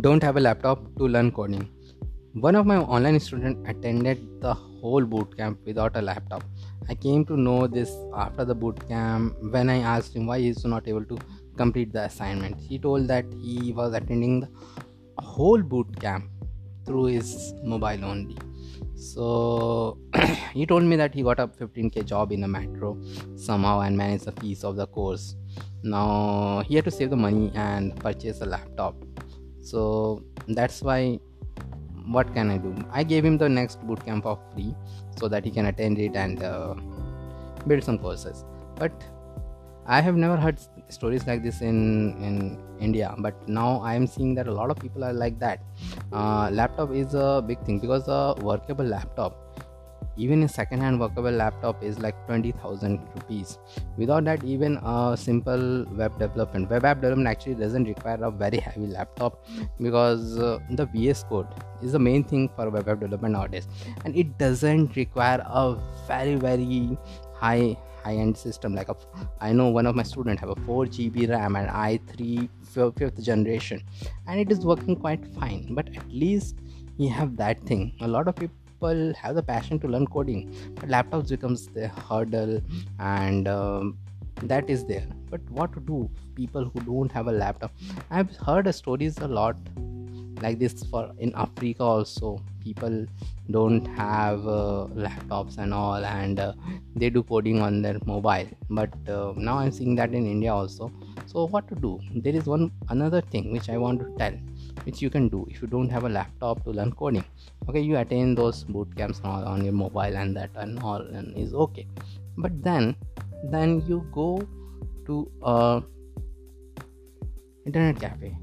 don't have a laptop to learn coding. One of my online students attended the whole bootcamp without a laptop. I came to know this after the bootcamp when I asked him why he is not able to complete the assignment. He told that he was attending the whole bootcamp through his mobile only. So he told me that he got a 15k job in a metro somehow and managed the fees of the course. Now he had to save the money and purchase a laptop so that's why what can i do? I gave him the next bootcamp for free so that he can attend it and uh, build some courses. But i have never heard stories like this in in india but now i am seeing that a lot of people are like that. Uh, laptop is a big thing because a workable laptop even a second-hand workable laptop is like 20000 rupees. Without that even a simple web development web app development actually doesn't require a very heavy laptop because uh, the vs code is the main thing for web app development nowadays. And it doesn't require a very very high high-end system. Like a, I know one of my students have a 4 gb ram and i3 fifth generation and it is working quite fine. But at least you have that thing. A lot of people people have the passion to learn coding but laptops becomes the hurdle and um, that is there. But what to do people who don't have a laptop? I've heard stories a lot like this for in africa also. People don't have uh, laptops and all and uh, they do coding on their mobile. But uh, now i'm seeing that in india also. So what to do? There is one another thing which i want to tell which you can do if you don't have a laptop to learn coding. Okay you attain those boot camps on your mobile and that and all and is okay. But then then you go to a internet cafe.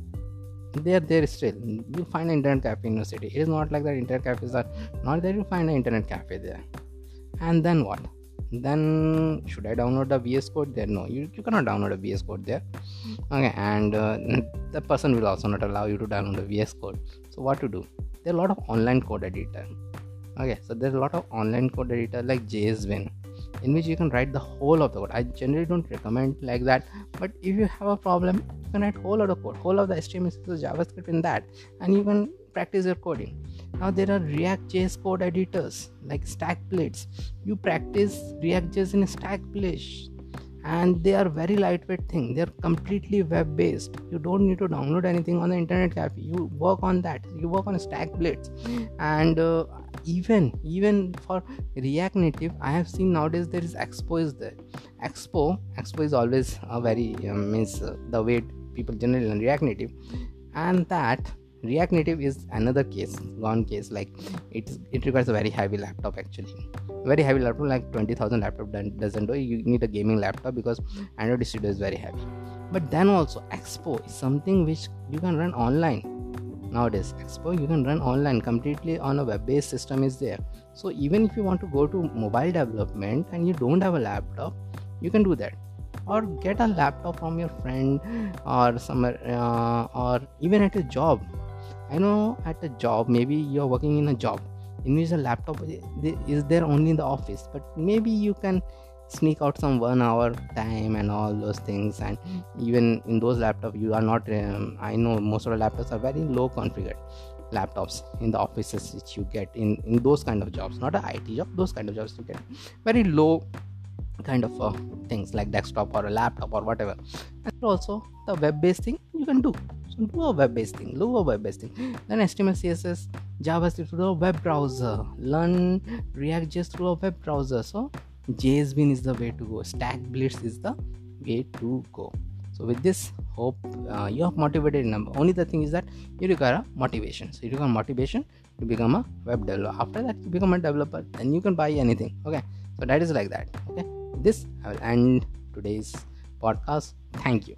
There there still you find an internet cafe in your city. It is not like that internet cafes are not there you find an internet cafe there. And then what then should i download the vs code there? No you, you cannot download a vs code there. Okay and uh, the person will also not allow you to download the vs code. So what to do? There are a lot of online code editor. Okay so there's a lot of online code editor like jsbin in which you can write the whole of the code. I generally don't recommend like that but if you have a problem you can write whole lot of the code. Whole of the html css javascript in that and you can practice your coding. Now there are react js code editors like stackblitz you practice react js in stackblitz and they are very lightweight thing. They're completely web based you don't need to download anything on the internet cafe you work on that. You work on stackblitz and uh, even even for react native i have seen nowadays there is expo is there. Expo expo is always a very uh, means uh, the way people generally learn react native. And that react native is another case gone case like it it requires a very heavy laptop actually. Very heavy laptop like 20000 laptop doesn't do. You need a gaming laptop because android studio is very heavy. But then also expo is something which you can run online. Nowadays expo you can run online completely on a web based system is there. So even if you want to go to mobile development and you don't have a laptop you can do that. Or get a laptop from your friend or somewhere uh, or even at a job I know at a job, maybe you're working in a job in which a laptop is there only in the office, but maybe you can sneak out some one hour time and all those things. And even in those laptops, you are not. Um, I know most of the laptops are very low configured laptops in the offices which you get in in those kind of jobs, not a IT job. Those kind of jobs you get very low kind of uh, things like desktop or a laptop or whatever and also the web based thing you can do so do web-based thing do web-based thing then html css javascript through a web browser. Learn react js through a web browser. So jsbin is the way to go. Stackblitz is the way to go. So with this hope uh, you have motivated enough only the thing is that you require a motivation. So you require motivation to become a web developer. After that you become a developer then you can buy anything. Okay? So that is like that. Okay? This i will end today's podcast. Thank you